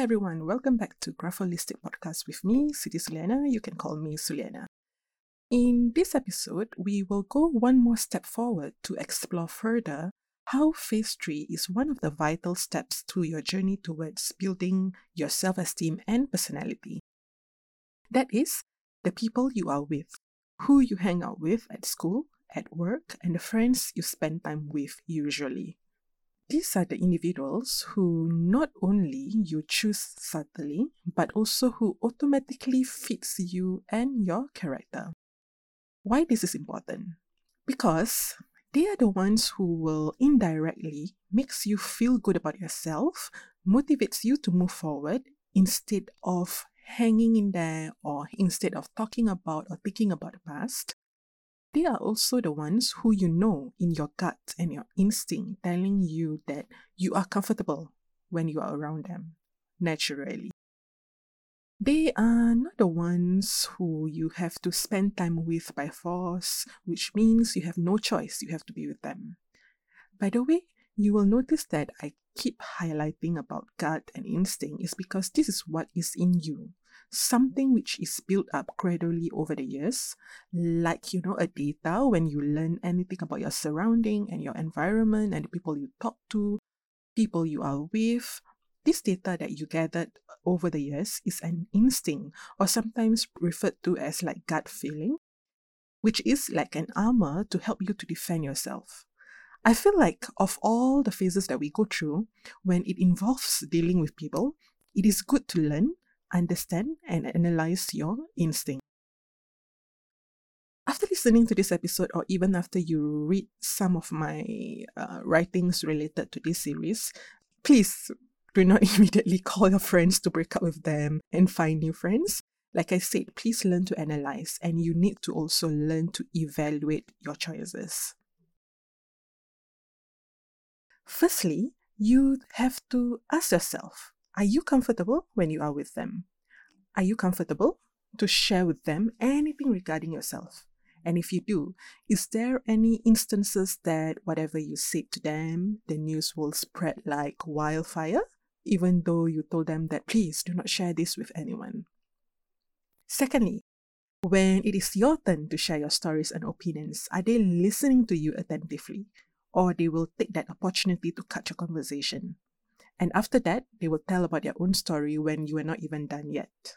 Hi everyone, welcome back to Grapholistic Podcast with me, Siti Suliana. You can call me Suliana. In this episode, we will go one more step forward to explore further how phase 3 is one of the vital steps to your journey towards building your self esteem and personality. That is, the people you are with, who you hang out with at school, at work, and the friends you spend time with usually. These are the individuals who not only you choose subtly, but also who automatically fits you and your character. Why this is important? Because they are the ones who will indirectly makes you feel good about yourself, motivates you to move forward instead of hanging in there or instead of talking about or thinking about the past. They are also the ones who you know in your gut and your instinct telling you that you are comfortable when you are around them naturally. They are not the ones who you have to spend time with by force, which means you have no choice, you have to be with them. By the way, you will notice that I keep highlighting about gut and instinct is because this is what is in you. Something which is built up gradually over the years, like you know, a data when you learn anything about your surrounding and your environment and the people you talk to, people you are with, this data that you gathered over the years is an instinct, or sometimes referred to as like gut feeling, which is like an armor to help you to defend yourself. I feel like of all the phases that we go through, when it involves dealing with people, it is good to learn, understand, and analyze your instinct. After listening to this episode, or even after you read some of my uh, writings related to this series, please do not immediately call your friends to break up with them and find new friends. Like I said, please learn to analyze and you need to also learn to evaluate your choices. Firstly, you have to ask yourself Are you comfortable when you are with them? Are you comfortable to share with them anything regarding yourself? And if you do, is there any instances that whatever you say to them, the news will spread like wildfire? even though you told them that please do not share this with anyone. Secondly, when it is your turn to share your stories and opinions, are they listening to you attentively? Or they will take that opportunity to cut your conversation. And after that, they will tell about their own story when you are not even done yet.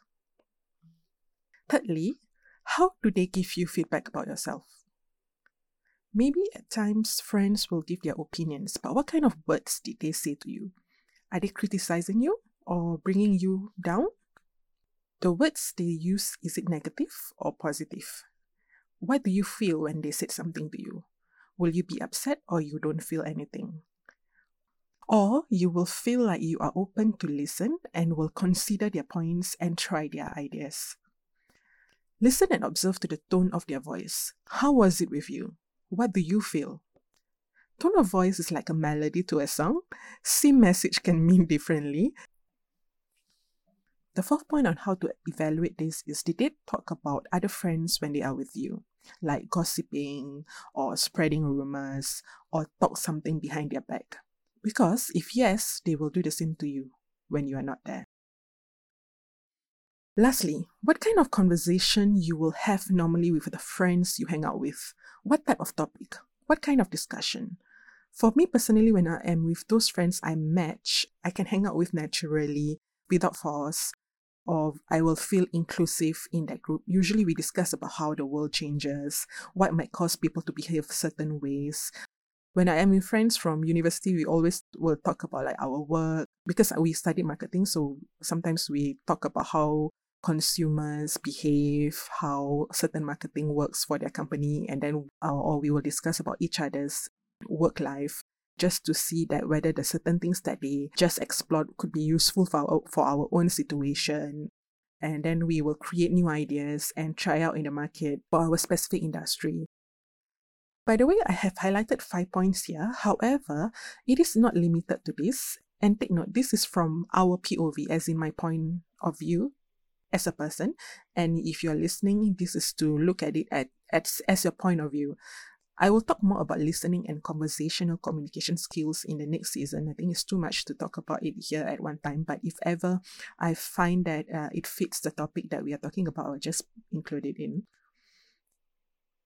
Thirdly, how do they give you feedback about yourself? Maybe at times friends will give their opinions, but what kind of words did they say to you? Are they criticizing you or bringing you down? The words they use, is it negative or positive? What do you feel when they said something to you? Will you be upset or you don't feel anything? Or you will feel like you are open to listen and will consider their points and try their ideas. Listen and observe to the tone of their voice. How was it with you? What do you feel? Tone of voice is like a melody to a song. Same message can mean differently. The fourth point on how to evaluate this is did they talk about other friends when they are with you, like gossiping or spreading rumors or talk something behind their back? Because if yes, they will do the same to you when you are not there. Lastly, what kind of conversation you will have normally with the friends you hang out with? What type of topic? What kind of discussion? For me personally, when I am with those friends I match, I can hang out with naturally without force, or I will feel inclusive in that group. Usually, we discuss about how the world changes, what might cause people to behave certain ways. When I am with friends from university, we always will talk about like our work because we study marketing. So sometimes we talk about how consumers behave, how certain marketing works for their company, and then uh, or we will discuss about each other's work life just to see that whether the certain things that they just explored could be useful for our, for our own situation. And then we will create new ideas and try out in the market for our specific industry. By the way, I have highlighted five points here. However, it is not limited to this. And take note, this is from our POV, as in my point of view as a person. And if you're listening, this is to look at it at, at as your point of view I will talk more about listening and conversational communication skills in the next season. I think it's too much to talk about it here at one time, but if ever I find that uh, it fits the topic that we are talking about, I'll just include it in.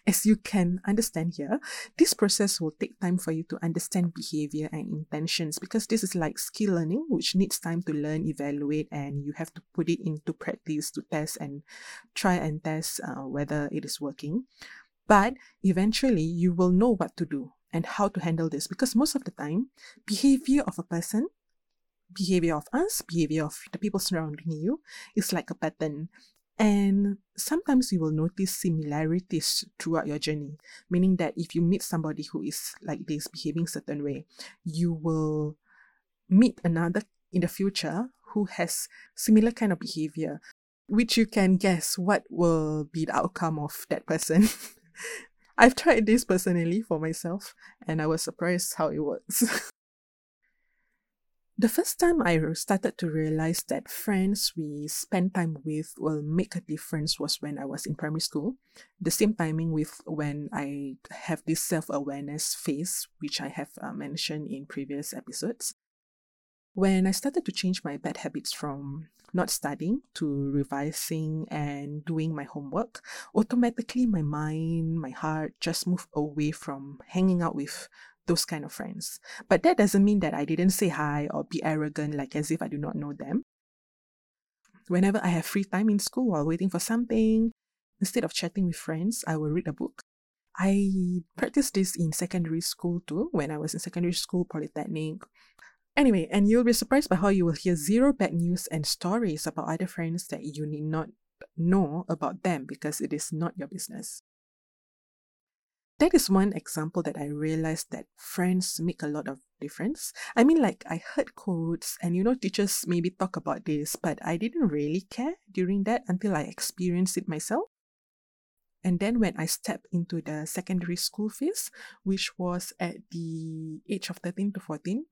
As you can understand here, this process will take time for you to understand behavior and intentions because this is like skill learning, which needs time to learn, evaluate, and you have to put it into practice to test and try and test uh, whether it is working. But eventually, you will know what to do and how to handle this because most of the time, behavior of a person, behavior of us, behavior of the people surrounding you is like a pattern. And sometimes you will notice similarities throughout your journey, meaning that if you meet somebody who is like this, behaving certain way, you will meet another in the future who has similar kind of behavior, which you can guess what will be the outcome of that person. I've tried this personally for myself and I was surprised how it works. The first time I started to realize that friends we spend time with will make a difference was when I was in primary school. The same timing with when I have this self awareness phase, which I have uh, mentioned in previous episodes. When I started to change my bad habits from not studying to revising and doing my homework, automatically my mind, my heart just moved away from hanging out with those kind of friends. But that doesn't mean that I didn't say hi or be arrogant like as if I do not know them. Whenever I have free time in school while waiting for something, instead of chatting with friends, I will read a book. I practiced this in secondary school too, when I was in secondary school, polytechnic. Anyway, and you'll be surprised by how you will hear zero bad news and stories about other friends that you need not know about them because it is not your business that is one example that I realized that friends make a lot of difference. I mean, like, I heard quotes, and you know, teachers maybe talk about this, but I didn't really care during that until I experienced it myself. And then when I stepped into the secondary school phase, which was at the age of 13 to 14,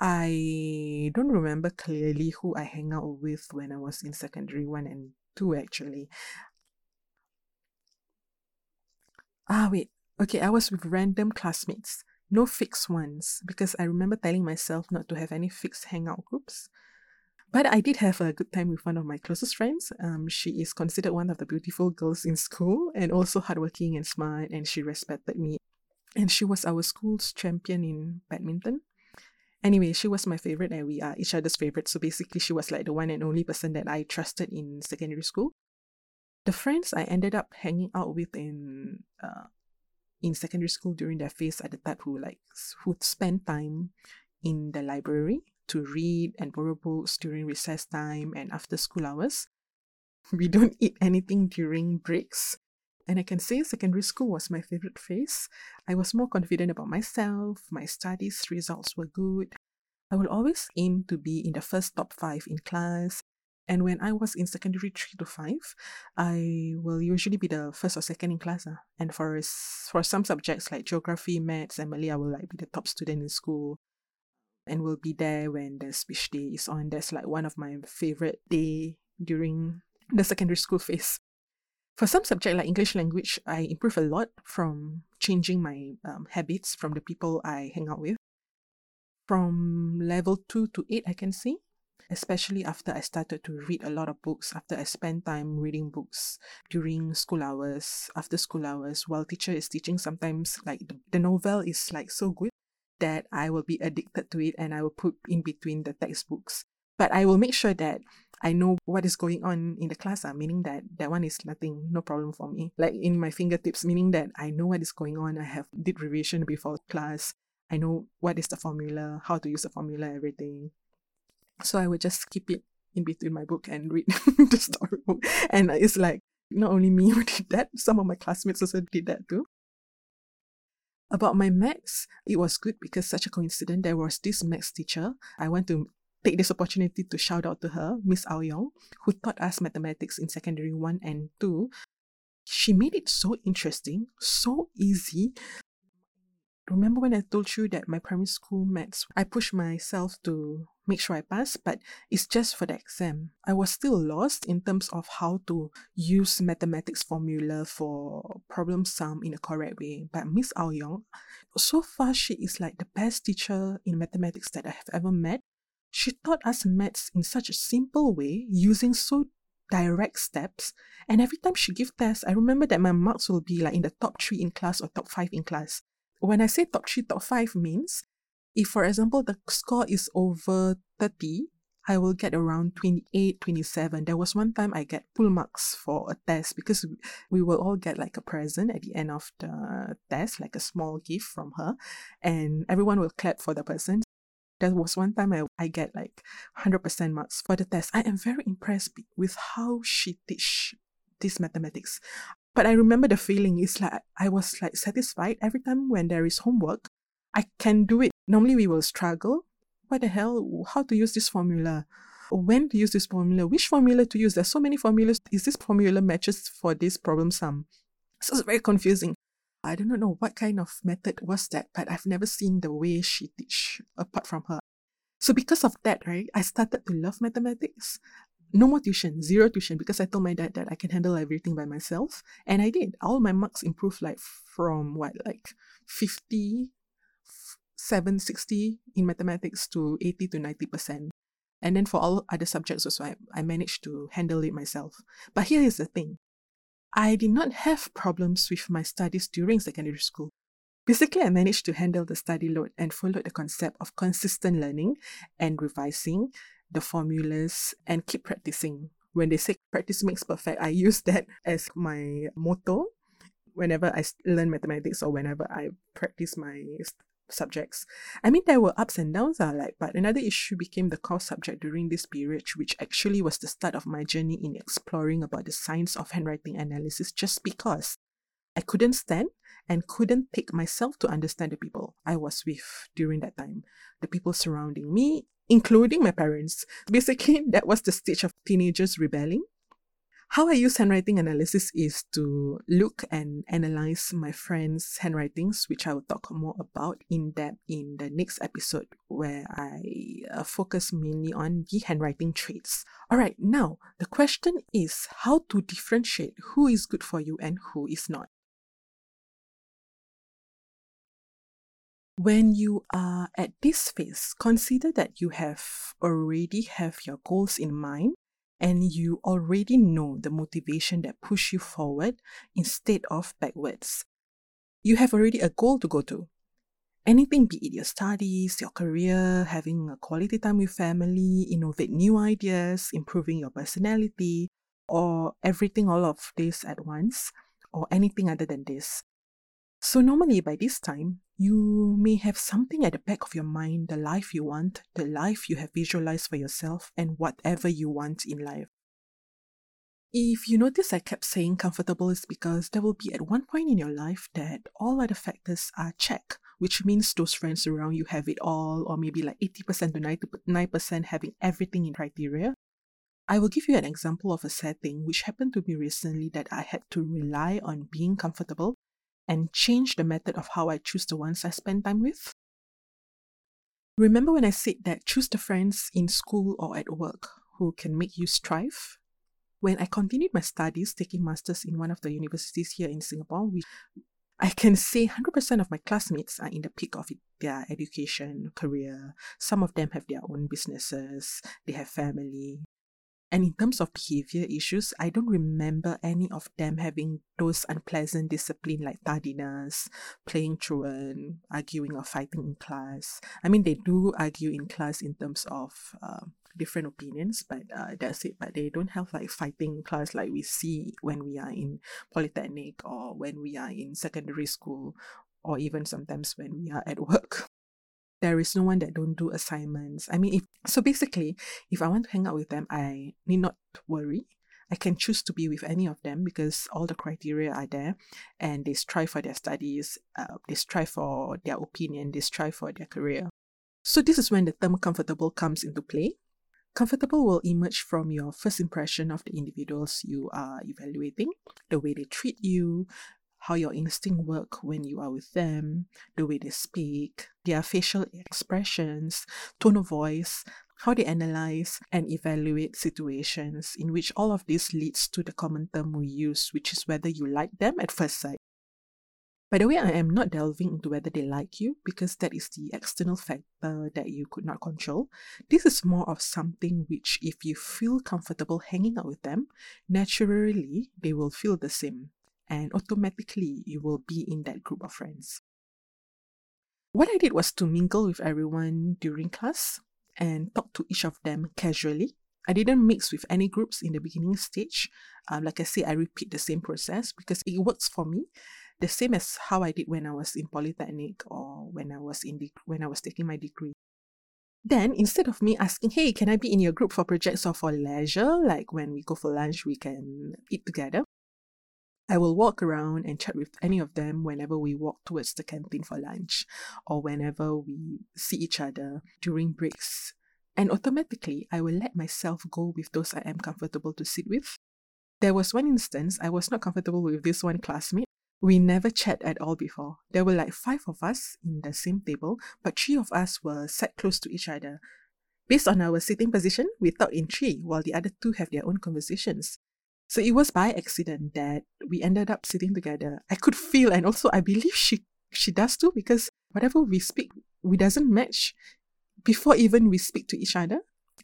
I don't remember clearly who I hang out with when I was in secondary one and two actually. Ah, wait. Okay, I was with random classmates. No fixed ones, because I remember telling myself not to have any fixed hangout groups. But I did have a good time with one of my closest friends. Um, she is considered one of the beautiful girls in school and also hardworking and smart, and she respected me. And she was our school's champion in badminton. Anyway, she was my favorite, and we are each other's favorite. So basically, she was like the one and only person that I trusted in secondary school the friends I ended up hanging out with in uh, in secondary school during that phase are the type who like who spend time in the library to read and borrow books during recess time and after school hours. We don't eat anything during breaks. And I can say secondary school was my favorite phase. I was more confident about myself, my studies results were good. I will always aim to be in the first top five in class and when I was in secondary three to five, I will usually be the first or second in class. Uh. And for for some subjects like geography, maths, and Malay, I will like be the top student in school and will be there when the speech day is on. That's like one of my favorite day during the secondary school phase. For some subject like English language, I improve a lot from changing my um, habits from the people I hang out with. From level 2 to 8, I can say especially after I started to read a lot of books, after I spent time reading books during school hours, after school hours, while teacher is teaching, sometimes like the, the novel is like so good that I will be addicted to it and I will put in between the textbooks. But I will make sure that I know what is going on in the class, uh, meaning that that one is nothing, no problem for me. Like in my fingertips, meaning that I know what is going on. I have did revision before class. I know what is the formula, how to use the formula, everything. So I would just keep it in between my book and read the storybook. And it's like not only me who did that, some of my classmates also did that too. About my maths, it was good because such a coincidence. There was this maths teacher. I want to take this opportunity to shout out to her, Miss Ao Yong, who taught us mathematics in secondary one and two. She made it so interesting, so easy, remember when I told you that my primary school maths, I pushed myself to make sure I pass, but it's just for the exam. I was still lost in terms of how to use mathematics formula for problem sum in a correct way. But Miss Ao Yong, so far she is like the best teacher in mathematics that I have ever met. She taught us maths in such a simple way, using so direct steps. And every time she give tests, I remember that my marks will be like in the top three in class or top five in class. When I say top three, top five means if, for example, the score is over 30, I will get around 28, 27. There was one time I get full marks for a test because we will all get like a present at the end of the test, like a small gift from her, and everyone will clap for the person. There was one time I, I get like 100% marks for the test. I am very impressed with how she teach this mathematics. But I remember the feeling is like I was like satisfied every time when there is homework. I can do it. Normally we will struggle. What the hell? How to use this formula? When to use this formula? Which formula to use? There's so many formulas. Is this formula matches for this problem sum? So it's very confusing. I do not know what kind of method was that, but I've never seen the way she teach apart from her. So because of that, right, I started to love mathematics no more tuition, zero tuition, because I told my dad that I can handle everything by myself. And I did. All my marks improved like from what, like 50, 7, 60 in mathematics to 80 to 90%. And then for all other subjects also, I, I managed to handle it myself. But here is the thing. I did not have problems with my studies during secondary school. Basically, I managed to handle the study load and followed the concept of consistent learning and revising the formulas and keep practicing. When they say practice makes perfect, I use that as my motto whenever I learn mathematics or whenever I practice my subjects. I mean, there were ups and downs, are like, but another issue became the core subject during this period, which actually was the start of my journey in exploring about the science of handwriting analysis just because I couldn't stand and couldn't take myself to understand the people I was with during that time. The people surrounding me, including my parents. Basically, that was the stage of teenagers rebelling. How I use handwriting analysis is to look and analyze my friends' handwritings, which I will talk more about in depth in the next episode, where I uh, focus mainly on the handwriting traits. All right, now the question is how to differentiate who is good for you and who is not. When you are at this phase, consider that you have already have your goals in mind and you already know the motivation that push you forward instead of backwards. You have already a goal to go to. Anything be it your studies, your career, having a quality time with family, innovate new ideas, improving your personality, or everything all of this at once, or anything other than this. So normally by this time, you may have something at the back of your mind the life you want, the life you have visualized for yourself, and whatever you want in life. If you notice I kept saying comfortable is because there will be at one point in your life that all other factors are checked, which means those friends around you have it all, or maybe like 80% to 99% having everything in criteria. I will give you an example of a setting which happened to me recently that I had to rely on being comfortable and change the method of how I choose the ones I spend time with? Remember when I said that choose the friends in school or at work who can make you strive? When I continued my studies, taking masters in one of the universities here in Singapore, we, I can say 100% of my classmates are in the peak of their education, career. Some of them have their own businesses, they have family, and in terms of behavior issues, I don't remember any of them having those unpleasant discipline like tardiness, playing truant, arguing or fighting in class. I mean, they do argue in class in terms of uh, different opinions, but uh, that's it. But they don't have like fighting in class like we see when we are in polytechnic or when we are in secondary school or even sometimes when we are at work there is no one that don't do assignments. I mean, if so, basically, if I want to hang out with them, I need not worry. I can choose to be with any of them because all the criteria are there, and they strive for their studies, uh, they strive for their opinion, they strive for their career. So this is when the term comfortable comes into play. Comfortable will emerge from your first impression of the individuals you are evaluating, the way they treat you, how your instinct work when you are with them, the way they speak, their facial expressions, tone of voice, how they analyze and evaluate situations, in which all of this leads to the common term we use, which is whether you like them at first sight. By the way, I am not delving into whether they like you because that is the external factor that you could not control. This is more of something which, if you feel comfortable hanging out with them, naturally they will feel the same and automatically you will be in that group of friends. What I did was to mingle with everyone during class and talk to each of them casually. I didn't mix with any groups in the beginning stage. Um, like I say, I repeat the same process because it works for me the same as how I did when I was in polytechnic or when I was in the when I was taking my degree. Then instead of me asking, hey, can I be in your group for projects or for leisure? Like when we go for lunch, we can eat together. I will walk around and chat with any of them whenever we walk towards the canteen for lunch or whenever we see each other during breaks. And automatically, I will let myself go with those I am comfortable to sit with. There was one instance I was not comfortable with this one classmate we never chat at all before. There were like five of us in the same table, but three of us were sat close to each other. Based on our sitting position, we talk in three, while the other two have their own conversations. So it was by accident that we ended up sitting together. I could feel, and also I believe she she does too, because whatever we speak, we doesn't match before even we speak to each other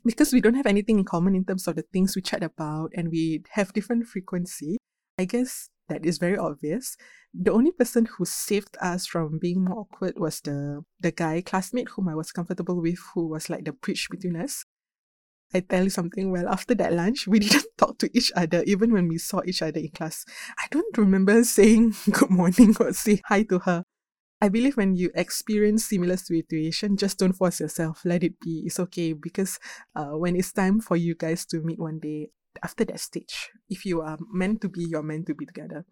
because we don't have anything in common in terms of the things we chat about and we have different frequency i guess that is very obvious. The only person who saved us from being more awkward was the the guy classmate whom I was comfortable with, who was like the bridge between us. I tell you something. Well, after that lunch, we didn't talk to each other even when we saw each other in class. I don't remember saying good morning or say hi to her. I believe when you experience similar situation, just don't force yourself. Let it be. It's okay because uh, when it's time for you guys to meet one day, after that stage, if you are meant to be, you're meant to be together.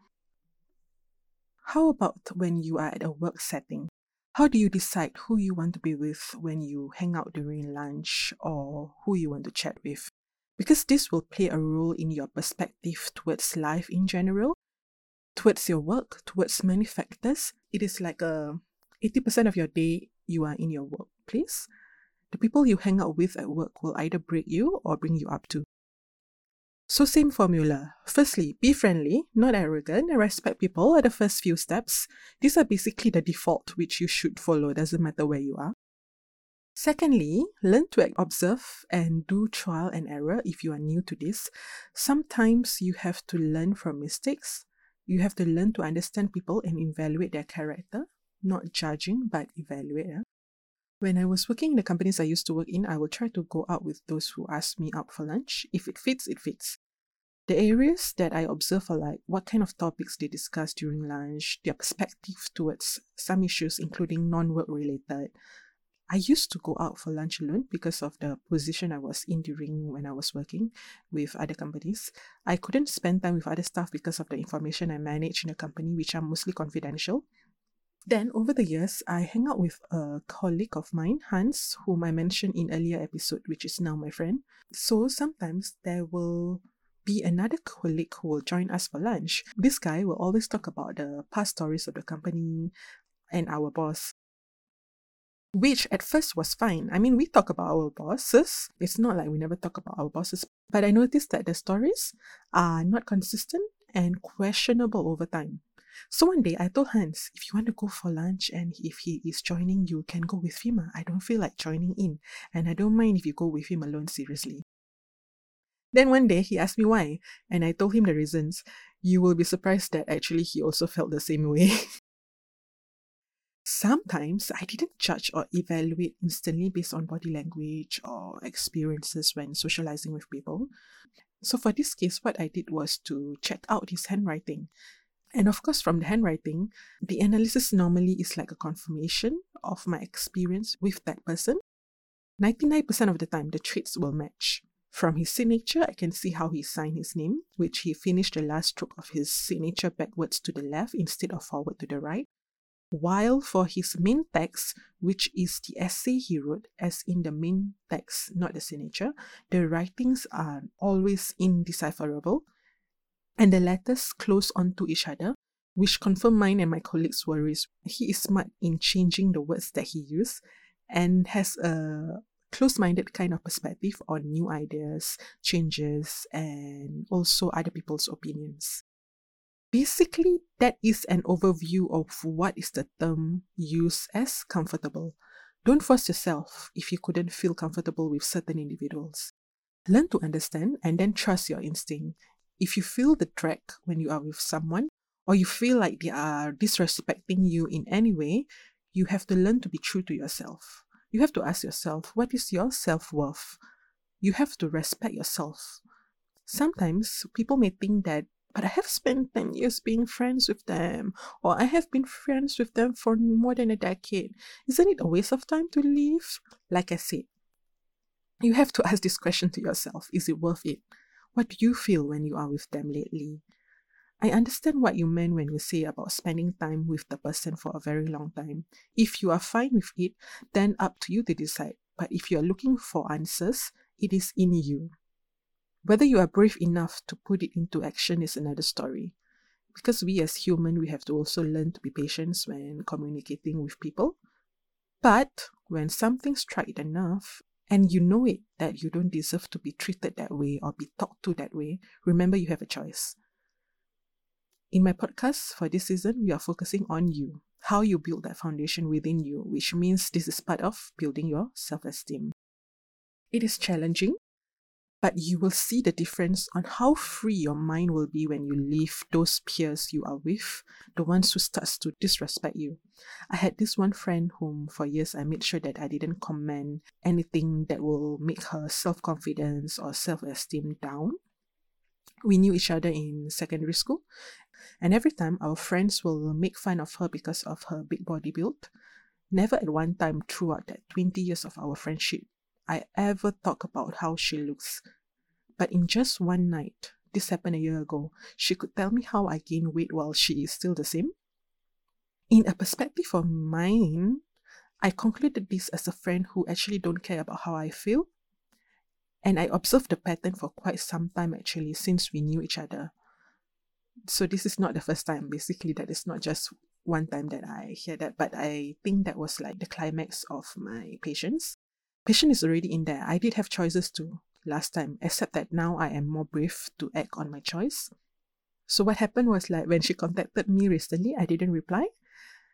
How about when you are at a work setting? How do you decide who you want to be with when you hang out during lunch or who you want to chat with? Because this will play a role in your perspective towards life in general, towards your work, towards many factors. It is like uh, a 80% of your day you are in your workplace. The people you hang out with at work will either break you or bring you up to. So, same formula. Firstly, be friendly, not arrogant, and respect people are the first few steps. These are basically the default which you should follow, doesn't matter where you are. Secondly, learn to observe and do trial and error if you are new to this. Sometimes you have to learn from mistakes. You have to learn to understand people and evaluate their character, not judging, but evaluate. Yeah? When I was working in the companies I used to work in, I would try to go out with those who ask me out for lunch. If it fits, it fits. The areas that I observe are like what kind of topics they discuss during lunch, their perspective towards some issues, including non work related. I used to go out for lunch alone because of the position I was in during when I was working with other companies. I couldn't spend time with other staff because of the information I manage in the company, which are mostly confidential. Then, over the years, I hang out with a colleague of mine, Hans, whom I mentioned in earlier episode, which is now my friend. So sometimes there will be another colleague who will join us for lunch. This guy will always talk about the past stories of the company and our boss. Which at first was fine. I mean, we talk about our bosses. It's not like we never talk about our bosses. But I noticed that the stories are not consistent and questionable over time. So one day I told Hans, if you want to go for lunch and if he is joining, you can go with him. Ah. I don't feel like joining in, and I don't mind if you go with him alone, seriously. Then one day he asked me why, and I told him the reasons. You will be surprised that actually he also felt the same way. Sometimes I didn't judge or evaluate instantly based on body language or experiences when socializing with people. So, for this case, what I did was to check out his handwriting. And of course, from the handwriting, the analysis normally is like a confirmation of my experience with that person. 99% of the time, the traits will match. From his signature, I can see how he signed his name, which he finished the last stroke of his signature backwards to the left instead of forward to the right. While for his main text, which is the essay he wrote, as in the main text, not the signature, the writings are always indecipherable and the letters close onto each other, which confirmed mine and my colleagues' worries. He is smart in changing the words that he uses and has a close minded kind of perspective on new ideas, changes, and also other people's opinions. Basically, that is an overview of what is the term used as comfortable. Don't force yourself if you couldn't feel comfortable with certain individuals. Learn to understand and then trust your instinct. If you feel the drag when you are with someone, or you feel like they are disrespecting you in any way, you have to learn to be true to yourself. You have to ask yourself, what is your self worth? You have to respect yourself. Sometimes people may think that, but I have spent 10 years being friends with them, or I have been friends with them for more than a decade. Isn't it a waste of time to leave? Like I said, you have to ask this question to yourself Is it worth it? What do you feel when you are with them lately? I understand what you meant when you say about spending time with the person for a very long time. If you are fine with it, then up to you to decide. But if you are looking for answers, it is in you. Whether you are brave enough to put it into action is another story. Because we as human, we have to also learn to be patient when communicating with people. But when something strikes enough, and you know it that you don't deserve to be treated that way or be talked to that way, remember you have a choice. In my podcast for this season, we are focusing on you, how you build that foundation within you, which means this is part of building your self esteem. It is challenging, but you will see the difference on how free your mind will be when you leave those peers you are with, the ones who starts to disrespect you. I had this one friend whom for years I made sure that I didn't comment anything that will make her self-confidence or self-esteem down. We knew each other in secondary school and every time our friends will make fun of her because of her big body build. Never at one time throughout that 20 years of our friendship I ever talk about how she looks. But in just one night, this happened a year ago, she could tell me how I gained weight while she is still the same. In a perspective of mine, I concluded this as a friend who actually don't care about how I feel. And I observed the pattern for quite some time actually since we knew each other. So this is not the first time basically that it's not just one time that i hear that. But i think that was like the climax of my patience. Patience is already in there. I did have choices too last time except that now i am more brave to act on my choice. So what happened was like when she contacted me recently i didn't reply.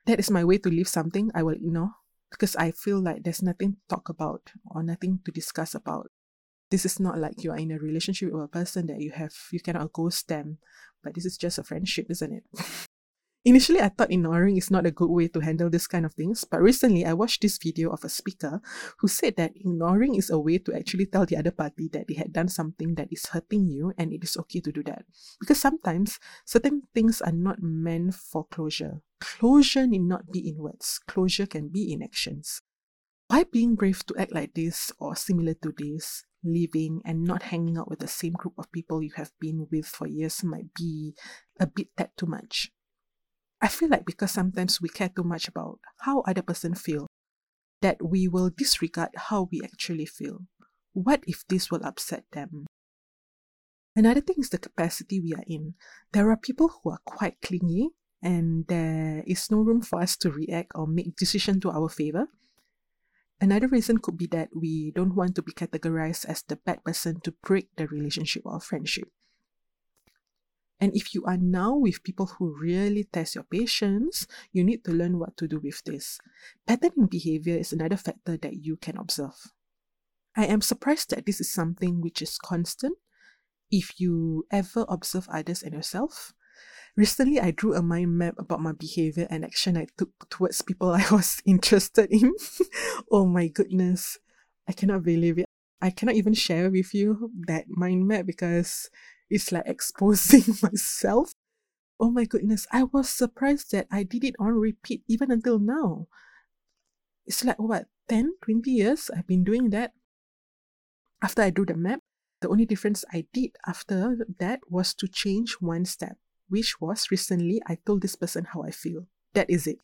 That is my way to leave something i will ignore because i feel like there's nothing to talk about or nothing to discuss about. This is not like you are in a relationship with a person that you have you cannot ghost them but this is just a friendship isn't it Initially, I thought ignoring is not a good way to handle this kind of things, but recently I watched this video of a speaker who said that ignoring is a way to actually tell the other party that they had done something that is hurting you and it is okay to do that. Because sometimes certain things are not meant for closure. Closure need not be in words, closure can be in actions. By being brave to act like this or similar to this, leaving and not hanging out with the same group of people you have been with for years might be a bit that too much. I feel like because sometimes we care too much about how other person feel, that we will disregard how we actually feel. What if this will upset them? Another thing is the capacity we are in. There are people who are quite clingy and there is no room for us to react or make decision to our favor Another reason could be that we don't want to be categorized as the bad person to break the relationship or friendship. And if you are now with people who really test your patience, you need to learn what to do with this. Pattern in behavior is another factor that you can observe. I am surprised that this is something which is constant. If you ever observe others and yourself, Recently, I drew a mind map about my behavior and action I took towards people I was interested in. oh my goodness. I cannot believe it. I cannot even share with you that mind map because it's like exposing myself. Oh my goodness. I was surprised that I did it on repeat even until now. It's like, oh, what, 10, 20 years I've been doing that. After I drew the map, the only difference I did after that was to change one step which was recently I told this person how I feel. That is it.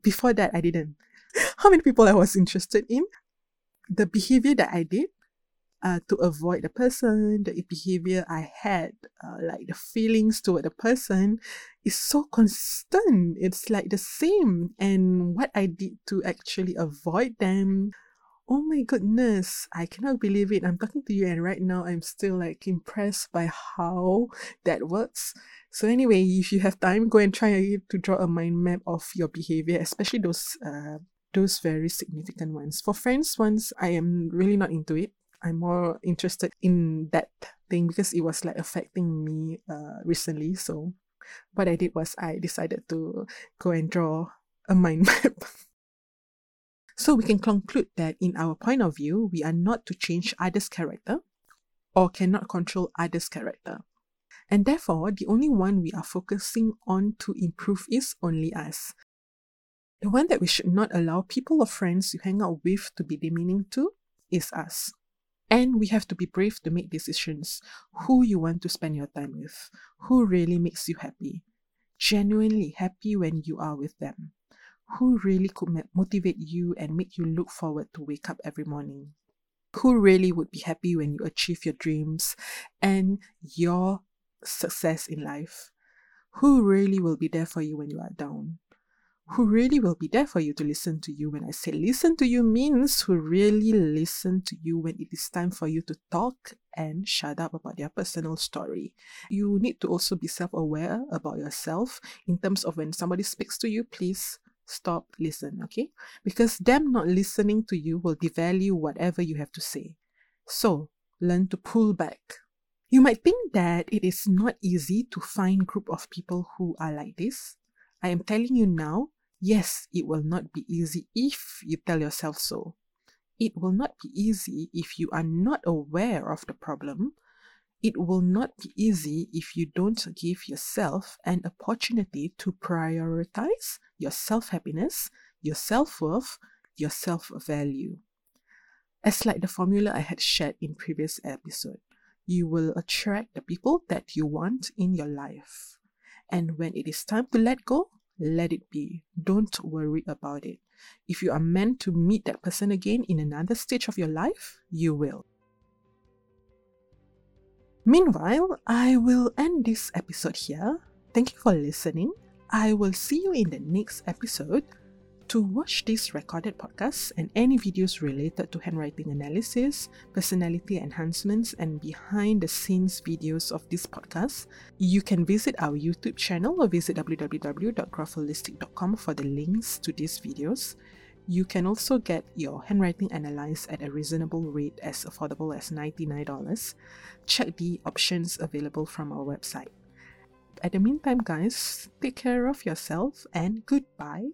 Before that, I didn't. How many people I was interested in? The behavior that I did, uh, to avoid the person, the behavior I had, uh, like the feelings toward the person, is so constant. It's like the same. And what I did to actually avoid them, oh my goodness, I cannot believe it. I'm talking to you, and right now I'm still like impressed by how that works. So, anyway, if you have time, go and try to draw a mind map of your behavior, especially those uh, those very significant ones. For friends ones, I am really not into it. I'm more interested in that thing because it was like affecting me uh, recently. So what I did was I decided to go and draw a mind map. so we can conclude that in our point of view, we are not to change others' character or cannot control others' character. And therefore, the only one we are focusing on to improve is only us. The one that we should not allow people or friends you hang out with to be demeaning to is us. And we have to be brave to make decisions. Who you want to spend your time with, who really makes you happy, genuinely happy when you are with them, who really could motivate you and make you look forward to wake up every morning, who really would be happy when you achieve your dreams and your success in life, who really will be there for you when you are down who really will be there for you to listen to you. When I say listen to you means who really listen to you when it is time for you to talk and shut up about their personal story. You need to also be self-aware about yourself in terms of when somebody speaks to you, please stop, listen, okay? Because them not listening to you will devalue whatever you have to say. So, learn to pull back. You might think that it is not easy to find group of people who are like this. I am telling you now, Yes, it will not be easy if you tell yourself so. It will not be easy if you are not aware of the problem. It will not be easy if you don't give yourself an opportunity to prioritize your self happiness, your self worth, your self value. As like the formula I had shared in previous episode, you will attract the people that you want in your life. And when it is time to let go, let it be. Don't worry about it. If you are meant to meet that person again in another stage of your life, you will. Meanwhile, I will end this episode here. Thank you for listening. I will see you in the next episode to watch this recorded podcast and any videos related to handwriting analysis, personality enhancements, and behind the scenes videos of this podcast, you can visit our YouTube channel or visit www.grapholistic.com for the links to these videos. You can also get your handwriting analyzed at a reasonable rate as affordable as $99. Check the options available from our website. At the meantime, guys, take care of yourself and goodbye.